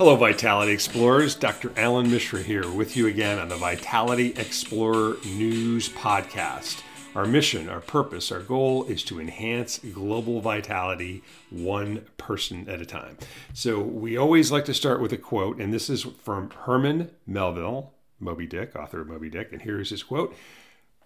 Hello, Vitality Explorers. Dr. Allan Mishra here with you again on the Vitality Explorer News Podcast. Our mission, our purpose, our goal is to enhance global vitality one person at a time. So we always like to start with a quote, and this is from Herman Melville, Moby Dick, author of Moby Dick, and here's his quote.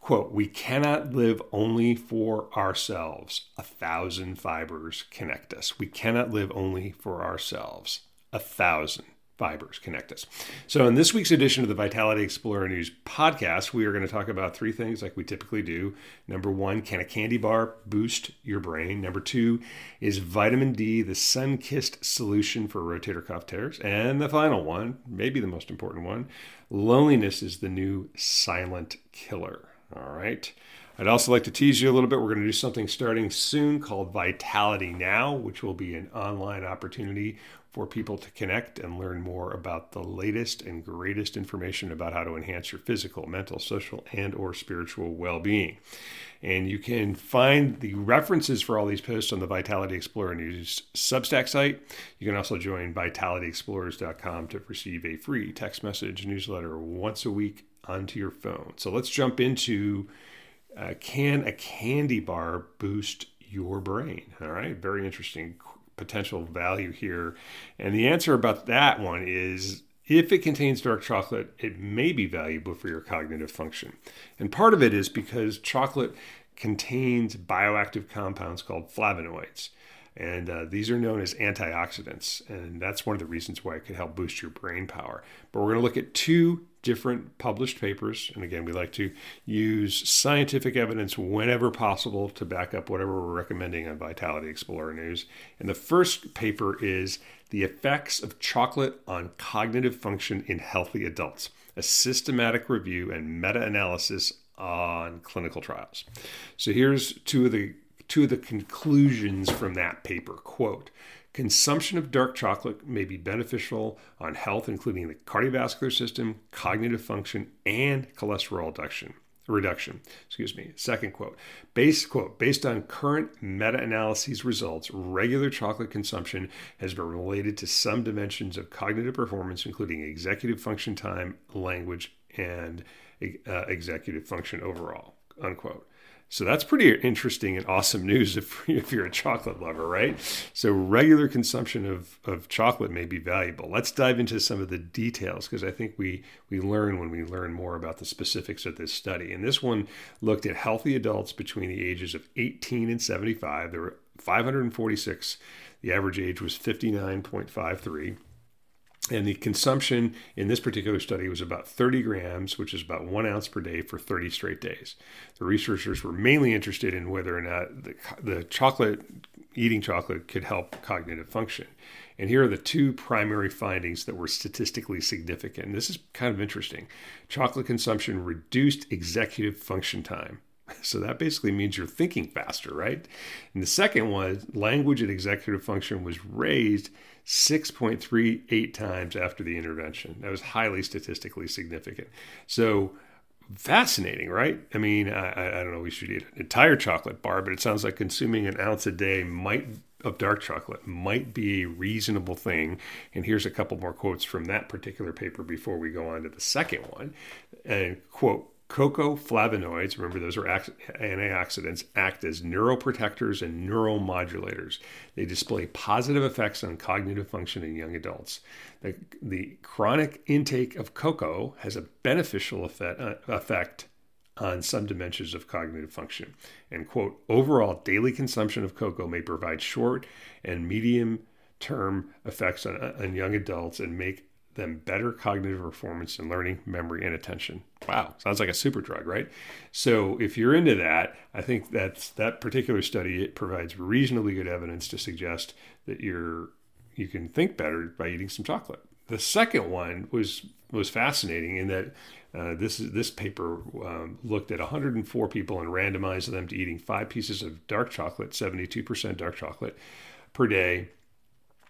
Quote, we cannot live only for ourselves. A thousand fibers connect us. We cannot live only for ourselves a thousand fibers connect us. So, in this week's edition of the Vitality Explorer News podcast, we are going to talk about three things like we typically do. Number one, can a candy bar boost your brain? Number two, is vitamin D the sun kissed solution for rotator cuff tears? And the final one, maybe the most important one, loneliness is the new silent killer. All right. I'd also like to tease you a little bit. We're going to do something starting soon called Vitality Now, which will be an online opportunity for people to connect and learn more about the latest and greatest information about how to enhance your physical, mental, social, and or spiritual well-being. And you can find the references for all these posts on the Vitality Explorer News Substack site. You can also join vitalityexplorers.com to receive a free text message newsletter once a week onto your phone. So let's jump into uh, can a candy bar boost your brain? All right, very interesting potential value here? And the answer about that one is if it contains dark chocolate, it may be valuable for your cognitive function. And part of it is because chocolate contains bioactive compounds called flavonoids. And uh, these are known as antioxidants. And that's one of the reasons why it could help boost your brain power. But we're going to look at two different published papers. And again, we like to use scientific evidence whenever possible to back up whatever we're recommending on Vitality Explorer News. And the first paper is The Effects of Chocolate on Cognitive Function in Healthy Adults, a systematic review and meta analysis on clinical trials. So here's two of the two of the conclusions from that paper. Quote, Consumption of dark chocolate may be beneficial on health, including the cardiovascular system, cognitive function, and cholesterol reduction. Reduction, excuse me. Second quote: Based quote based on current meta-analyses results, regular chocolate consumption has been related to some dimensions of cognitive performance, including executive function time, language, and uh, executive function overall. Unquote. So that's pretty interesting and awesome news if, if you're a chocolate lover, right? So regular consumption of, of chocolate may be valuable. Let's dive into some of the details because I think we, we learn when we learn more about the specifics of this study. And this one looked at healthy adults between the ages of 18 and 75. There were 546. The average age was 59.53. And the consumption in this particular study was about 30 grams, which is about one ounce per day for 30 straight days. The researchers were mainly interested in whether or not the, the chocolate, eating chocolate, could help cognitive function. And here are the two primary findings that were statistically significant. And this is kind of interesting. Chocolate consumption reduced executive function time. So that basically means you're thinking faster, right? And the second one, language and executive function was raised 6.38 times after the intervention. That was highly statistically significant. So fascinating, right? I mean, I, I don't know, we should eat an entire chocolate bar, but it sounds like consuming an ounce a day might of dark chocolate might be a reasonable thing. And here's a couple more quotes from that particular paper before we go on to the second one. And quote, Cocoa flavonoids, remember those are antioxidants, act as neuroprotectors and neuromodulators. They display positive effects on cognitive function in young adults. The, the chronic intake of cocoa has a beneficial effect, uh, effect on some dimensions of cognitive function. And quote, overall daily consumption of cocoa may provide short and medium term effects on, on young adults and make them better cognitive performance in learning, memory, and attention. Wow, sounds like a super drug, right? So if you're into that, I think that's that particular study it provides reasonably good evidence to suggest that you're you can think better by eating some chocolate. The second one was was fascinating in that uh, this this paper um, looked at 104 people and randomized them to eating five pieces of dark chocolate, 72% dark chocolate per day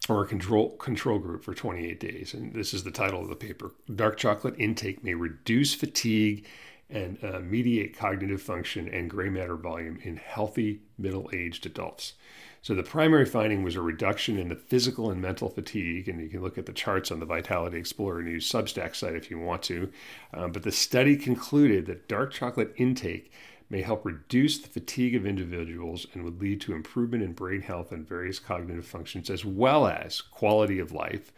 or a control control group for 28 days. And this is the title of the paper. Dark chocolate intake may reduce fatigue and uh, mediate cognitive function and gray matter volume in healthy middle-aged adults. So the primary finding was a reduction in the physical and mental fatigue, and you can look at the charts on the Vitality Explorer News Substack site if you want to. Um, but the study concluded that dark chocolate intake may help reduce the fatigue of individuals and would lead to improvement in brain health and various cognitive functions, as well as quality of life.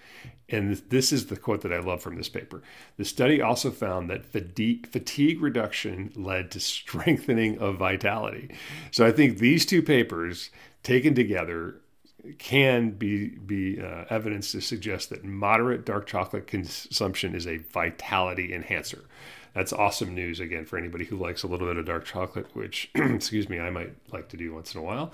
And this is the quote that I love from this paper. The study also found that fatigue reduction led to strengthening of vitality. So I think these two papers taken together can be be uh, evidence to suggest that moderate dark chocolate consumption is a vitality enhancer that's awesome news again for anybody who likes a little bit of dark chocolate, which, excuse me, I might like to do once in a while.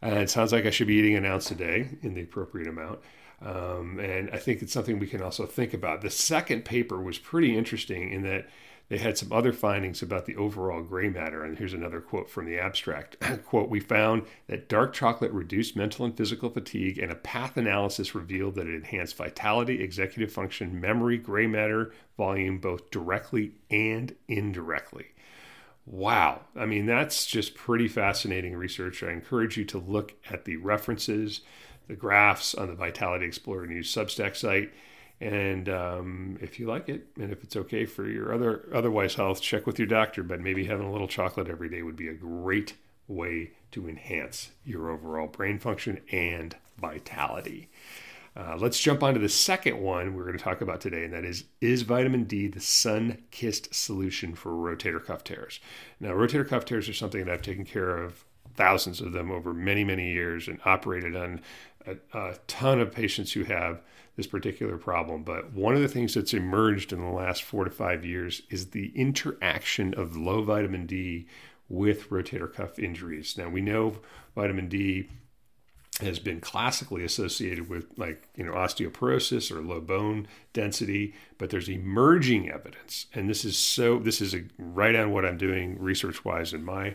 Uh, it sounds like I should be eating an ounce a day in the appropriate amount. Um, and I think it's something we can also think about. The second paper was pretty interesting in that they had some other findings about the overall gray matter. And here's another quote from the abstract quote, we found that dark chocolate reduced mental and physical fatigue, and a path analysis revealed that it enhanced vitality, executive function, memory, gray matter volume, both directly and indirectly. Wow. I mean, that's just pretty fascinating research. I encourage you to look at the references, the graphs on the Vitality Explorer News Substack site and um, if you like it, and if it's okay for your other otherwise health, check with your doctor. But maybe having a little chocolate every day would be a great way to enhance your overall brain function and vitality. Uh, let's jump on to the second one we're going to talk about today, and that is Is vitamin D the sun kissed solution for rotator cuff tears? Now, rotator cuff tears are something that I've taken care of thousands of them over many, many years and operated on a, a ton of patients who have this particular problem. But one of the things that's emerged in the last four to five years is the interaction of low vitamin D with rotator cuff injuries. Now, we know vitamin D has been classically associated with like you know osteoporosis or low bone density but there's emerging evidence and this is so this is a, right on what i'm doing research wise in my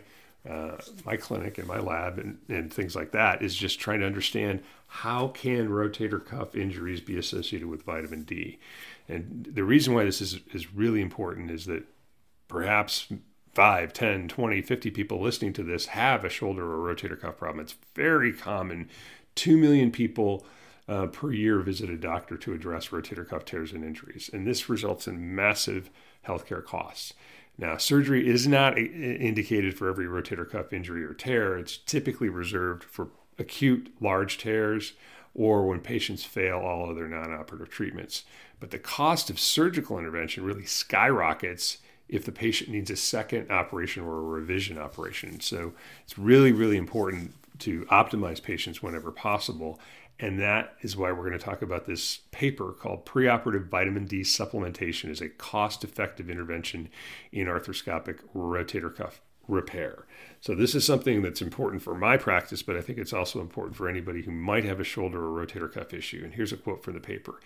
uh, my clinic and my lab and, and things like that is just trying to understand how can rotator cuff injuries be associated with vitamin D. And the reason why this is, is really important is that perhaps 5, 10, 20, 50 people listening to this have a shoulder or rotator cuff problem. It's very common. 2 million people uh, per year visit a doctor to address rotator cuff tears and injuries. And this results in massive healthcare costs. Now, surgery is not indicated for every rotator cuff injury or tear. It's typically reserved for acute large tears or when patients fail all other non operative treatments. But the cost of surgical intervention really skyrockets if the patient needs a second operation or a revision operation. So it's really, really important to optimize patients whenever possible and that is why we're going to talk about this paper called Preoperative Vitamin D Supplementation as a Cost Effective Intervention in Arthroscopic Rotator Cuff repair. So this is something that's important for my practice, but I think it's also important for anybody who might have a shoulder or rotator cuff issue. And here's a quote from the paper.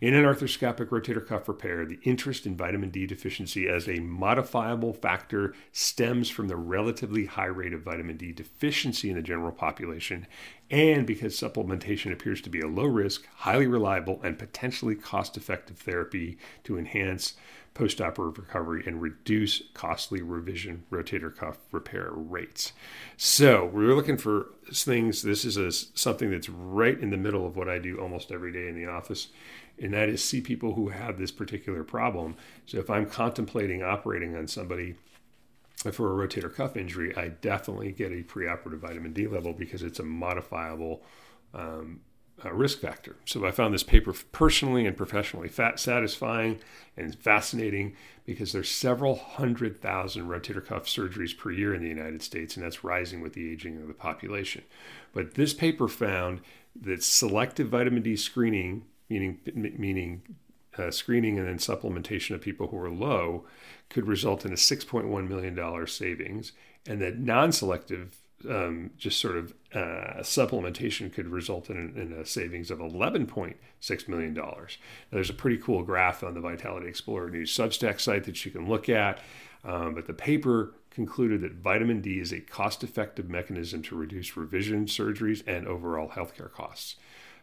In an arthroscopic rotator cuff repair, the interest in vitamin D deficiency as a modifiable factor stems from the relatively high rate of vitamin D deficiency in the general population and because supplementation appears to be a low risk, highly reliable, and potentially cost effective therapy to enhance postoperative recovery and reduce costly revision rotator cuff repair rates. So we are looking for things. This is a, something that's right in the middle of what I do almost every day in the office, and that is see people who have this particular problem. So if I'm contemplating operating on somebody for a rotator cuff injury, I definitely get a preoperative vitamin D level because it's a modifiable um, risk factor. So I found this paper personally and professionally fat, satisfying and fascinating because there's several hundred thousand rotator cuff surgeries per year in the United States, and that's rising with the aging of the population. But this paper found that selective vitamin D screening, meaning meaning uh, screening and then supplementation of people who are low, could result in a 6.1 million dollar savings, and that non-selective um, just sort of uh, supplementation could result in, in, a savings of $11.6 million. Now, there's a pretty cool graph on the Vitality Explorer News Substack site that you can look at. Um, but the paper concluded that vitamin D is a cost effective mechanism to reduce revision surgeries and overall healthcare costs.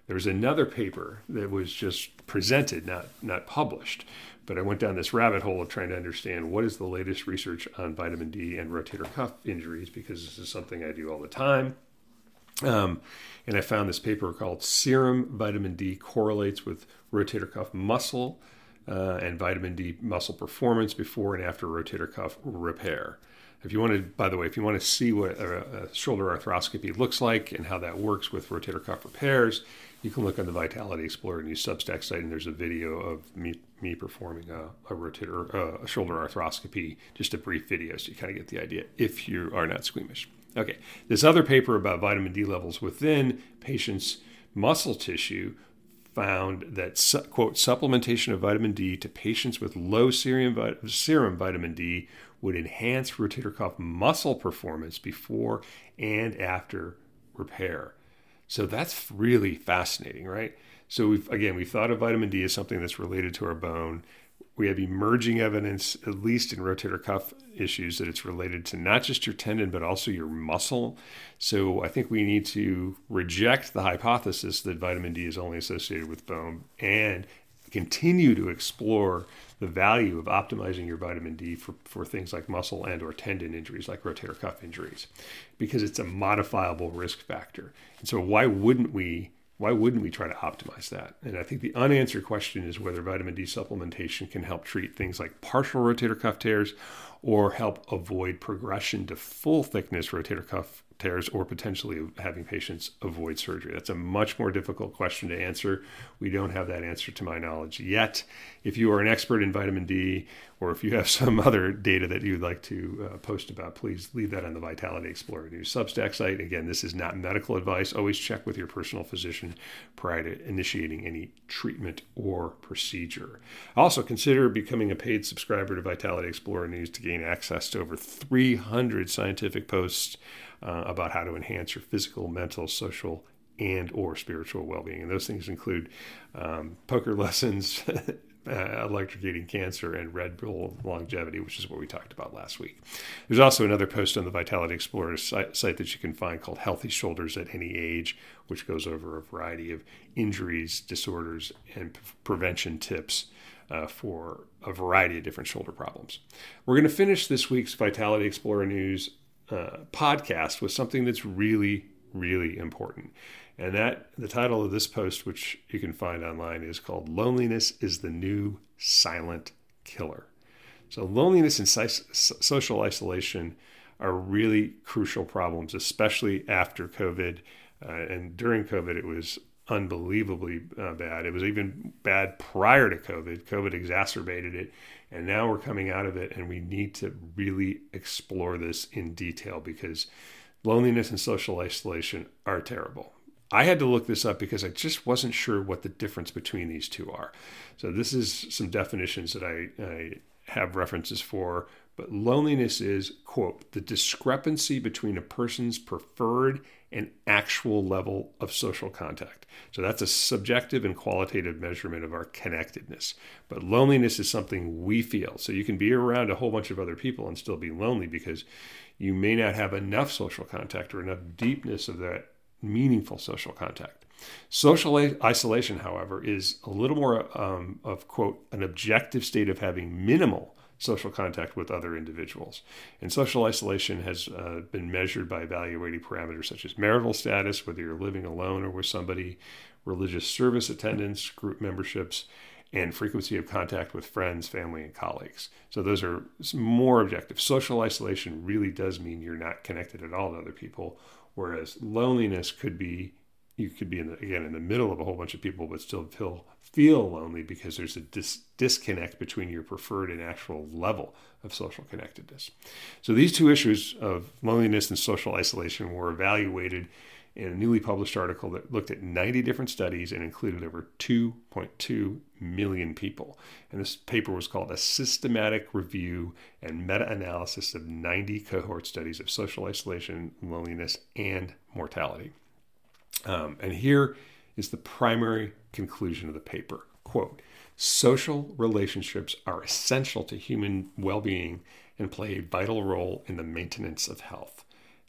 There was another paper that was just presented, not, not published, but I went down this rabbit hole of trying to understand what is the latest research on vitamin D and rotator cuff injuries because this is something I do all the time. Um, and I found this paper called Serum Vitamin D Correlates with Rotator Cuff Muscle uh, and Vitamin D Muscle Performance Before and After Rotator Cuff Repair. If you want to, by the way, if you want to see what a, a shoulder arthroscopy looks like and how that works with rotator cuff repairs, you can look on the Vitality Explorer News Substack site, and there's a video of me, me performing a, a rotator, uh, a shoulder arthroscopy, just a brief video, so you kind of get the idea if you are not squeamish. Okay, this other paper about vitamin D levels within patients' muscle tissue found that quote supplementation of vitamin D to patients with low serum, serum vitamin D would enhance rotator cuff muscle performance before and after repair. So that's really fascinating, right? So we've again we've thought of vitamin D as something that's related to our bone. We have emerging evidence, at least in rotator cuff issues, that it's related to not just your tendon but also your muscle. So I think we need to reject the hypothesis that vitamin D is only associated with bone and continue to explore the value of optimizing your vitamin D for, for things like muscle and or tendon injuries like rotator cuff injuries because it's a modifiable risk factor. And so why wouldn't we why wouldn't we try to optimize that? And I think the unanswered question is whether vitamin D supplementation can help treat things like partial rotator cuff tears or help avoid progression to full thickness rotator cuff tears or potentially having patients avoid surgery? That's a much more difficult question to answer. We don't have that answer to my knowledge yet. If you are an expert in vitamin D or if you have some other data that you'd like to uh, post about, please leave that on the Vitality Explorer News Substack site. Again, this is not medical advice. Always check with your personal physician prior to initiating any treatment or procedure. Also, consider becoming a paid subscriber to Vitality Explorer News to gain access to over 300 scientific posts uh, about how to enhance your physical, mental, social, and or spiritual well-being. And those things include um, poker lessons, uh, electrocuting cancer, and Red Bull longevity, which is what we talked about last week. There's also another post on the Vitality Explorer site, site that you can find called Healthy Shoulders at Any Age, which goes over a variety of injuries, disorders, and p- prevention tips. Uh, for a variety of different shoulder problems. We're going to finish this week's Vitality Explorer news uh, podcast with something that's really, really important. And that the title of this post, which you can find online, is called Loneliness is the New Silent Killer. So, loneliness and social isolation are really crucial problems, especially after COVID. Uh, and during COVID, it was unbelievably uh, bad. It was even bad prior to COVID. COVID exacerbated it. And now we're coming out of it, and we need to really explore this in detail because loneliness and social isolation are terrible. I had to look this up because I just wasn't sure what the difference between these two are. So, this is some definitions that I, I have references for. But loneliness is, quote, the discrepancy between a person's preferred and actual level of social contact. So that's a subjective and qualitative measurement of our connectedness. But loneliness is something we feel. So you can be around a whole bunch of other people and still be lonely because you may not have enough social contact or enough deepness of that meaningful social contact. Social isolation, however, is a little more um, of, quote, an objective state of having minimal social contact with other individuals. And social isolation has uh, been measured by evaluating parameters such as marital status, whether you're living alone or with somebody, religious service attendance, group memberships, and frequency of contact with friends, family, and colleagues. So those are more objective. Social isolation really does mean you're not connected at all to other people, whereas loneliness could be you could be in the, again in the middle of a whole bunch of people but still feel feel lonely because there's a dis- disconnect between your preferred and actual level of social connectedness. So these two issues of loneliness and social isolation were evaluated in a newly published article that looked at 90 different studies and included over 2.2 million people. And this paper was called A Systematic Review and Meta Analysis of 90 Cohort Studies of Social Isolation, Loneliness, and Mortality. Um, and here is the primary conclusion of the paper. Quote, social relationships are essential to human well-being and play a vital role in the maintenance of health.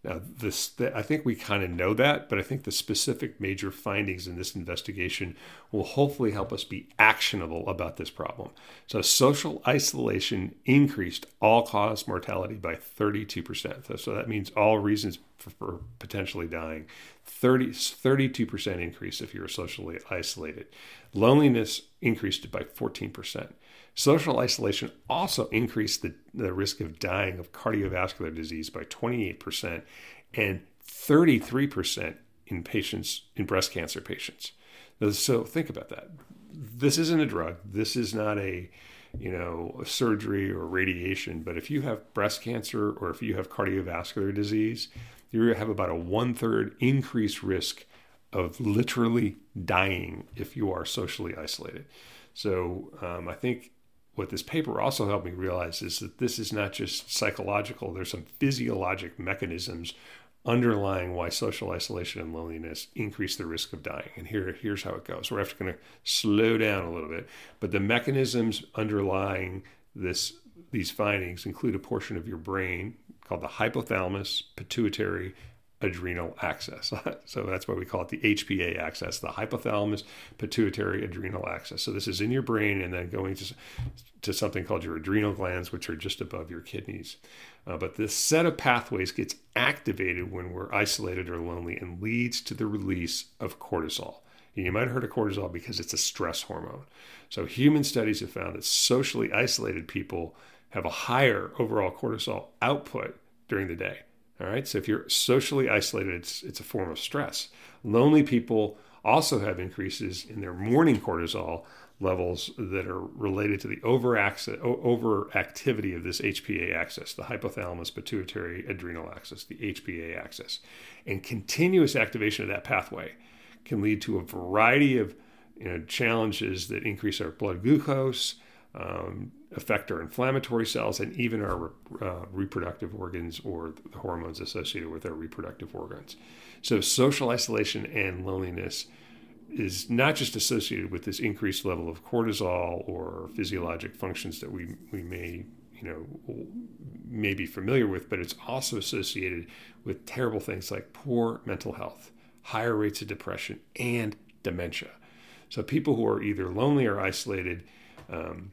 Now, this I think we kind of know that, but I think the specific major findings in this investigation will hopefully help us be actionable about this problem. So, social isolation increased all-cause mortality by 32%. So, so that means all reasons for, for potentially dying 30, 32% increase if you're socially isolated. Loneliness increased by 14%. Social isolation also increased the, the risk of dying of cardiovascular disease by 28% and 33% in patients in breast cancer patients. So think about that. This isn't a drug. This is not a you know a surgery or radiation. But if you have breast cancer or if you have cardiovascular disease, you have about a one third increased risk of literally dying if you are socially isolated. So um, I think what this paper also helped me realize is that this is not just psychological. There's some physiologic mechanisms underlying why social isolation and loneliness increase the risk of dying. And here, here's how it goes. We're actually going to slow down a little bit, but the mechanisms underlying this these findings include a portion of your brain called the hypothalamus pituitary adrenal axis. so that's why we call it the HPA axis, the hypothalamus pituitary adrenal axis. So this is in your brain and then going to, to something called your adrenal glands, which are just above your kidneys. Uh, but this set of pathways gets activated when we're isolated or lonely and leads to the release of cortisol. And you might have heard of cortisol because it's a stress hormone. So human studies have found that socially isolated people have a higher overall cortisol output during the day. All right. So if you're socially isolated, it's, it's a form of stress. Lonely people also have increases in their morning cortisol levels that are related to the overactivity of this HPA axis, the hypothalamus pituitary adrenal axis, the HPA axis. And continuous activation of that pathway can lead to a variety of you know, challenges that increase our blood glucose, um, affect our inflammatory cells and even our uh, reproductive organs or the hormones associated with our reproductive organs. So, social isolation and loneliness is not just associated with this increased level of cortisol or physiologic functions that we, we may you know may be familiar with, but it's also associated with terrible things like poor mental health, higher rates of depression, and dementia. So people who are either lonely or isolated um,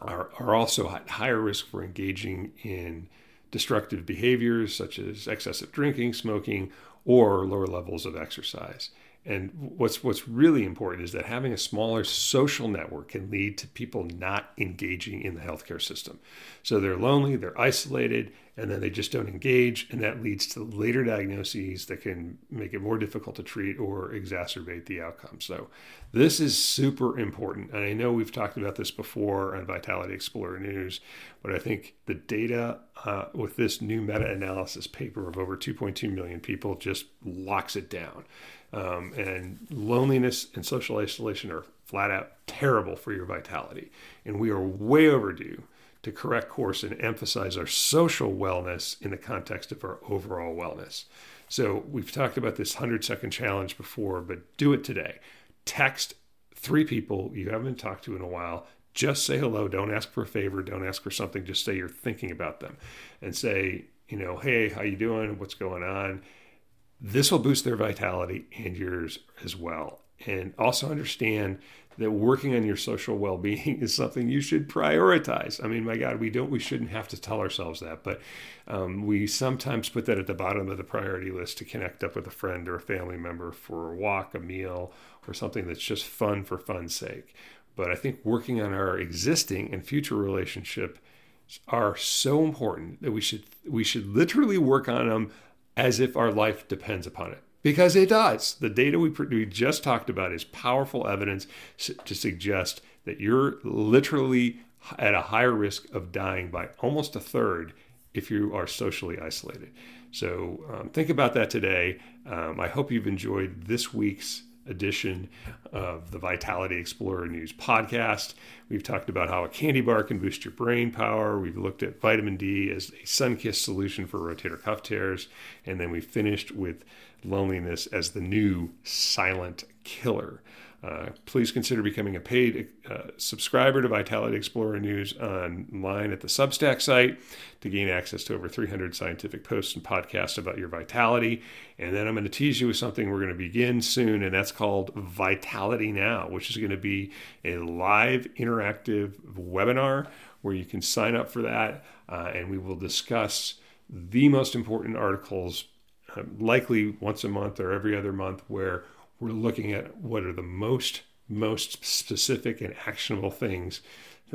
are, are also at higher risk for engaging in destructive behaviors such as excessive drinking, smoking, or lower levels of exercise. And what's what's really important is that having a smaller social network can lead to people not engaging in the healthcare system. So they're lonely, they're isolated, and then they just don't engage, and that leads to later diagnoses that can make it more difficult to treat or exacerbate the outcome. So this is super important. And I know we've talked about this before on Vitality Explorer News, but I think the data uh, with this new meta-analysis paper of over 2.2 million people just locks it down. Um, and loneliness and social isolation are flat out terrible for your vitality. And we are way overdue to correct course and emphasize our social wellness in the context of our overall wellness. So we've talked about this 100 second challenge before, but do it today. Text three people you haven't talked to in a while. Just say hello. Don't ask for a favor. Don't ask for something. Just say you're thinking about them and say, you know, hey, how you doing? What's going on? This will boost their vitality and yours as well. And also understand that working on your social well-being is something you should prioritize. I mean, my God, we don't, we shouldn't have to tell ourselves that, but um, we sometimes put that at the bottom of the priority list to connect up with a friend or a family member for a walk, a meal, or something that's just fun for fun's sake. But I think working on our existing and future relationship are so important that we should we should literally work on them as if our life depends upon it. Because it does. The data we, we just talked about is powerful evidence to suggest that you're literally at a higher risk of dying by almost a third if you are socially isolated. So um, think about that today. Um, I hope you've enjoyed this week's edition of the Vitality Explorer News podcast. We've talked about how a candy bar can boost your brain power. We've looked at vitamin D as a sun kissed solution for rotator cuff tears. And then we finished with loneliness as the new silent killer. Uh, please consider becoming a paid uh, subscriber to Vitality Explorer News online at the Substack site to gain access to over 300 scientific posts and podcasts about your vitality. And then I'm going to tease you with something we're going to begin soon, and that's called Vitality Now, which is going to be a live interactive webinar where you can sign up for that, uh, and we will discuss the most important articles um, likely once a month or every other month, where we're looking at what are the most most specific and actionable things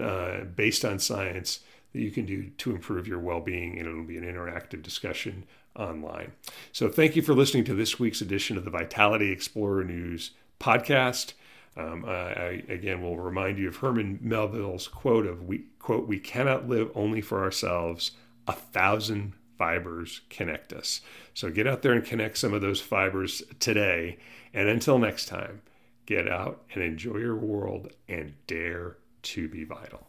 uh, based on science that you can do to improve your well-being, and it'll be an interactive discussion online. So, thank you for listening to this week's edition of the Vitality Explorer News podcast. Um, I, again will remind you of Herman Melville's quote of we quote we cannot live only for ourselves. A thousand fibers connect us. So get out there and connect some of those fibers today. And until next time, get out and enjoy your world and dare to be vital.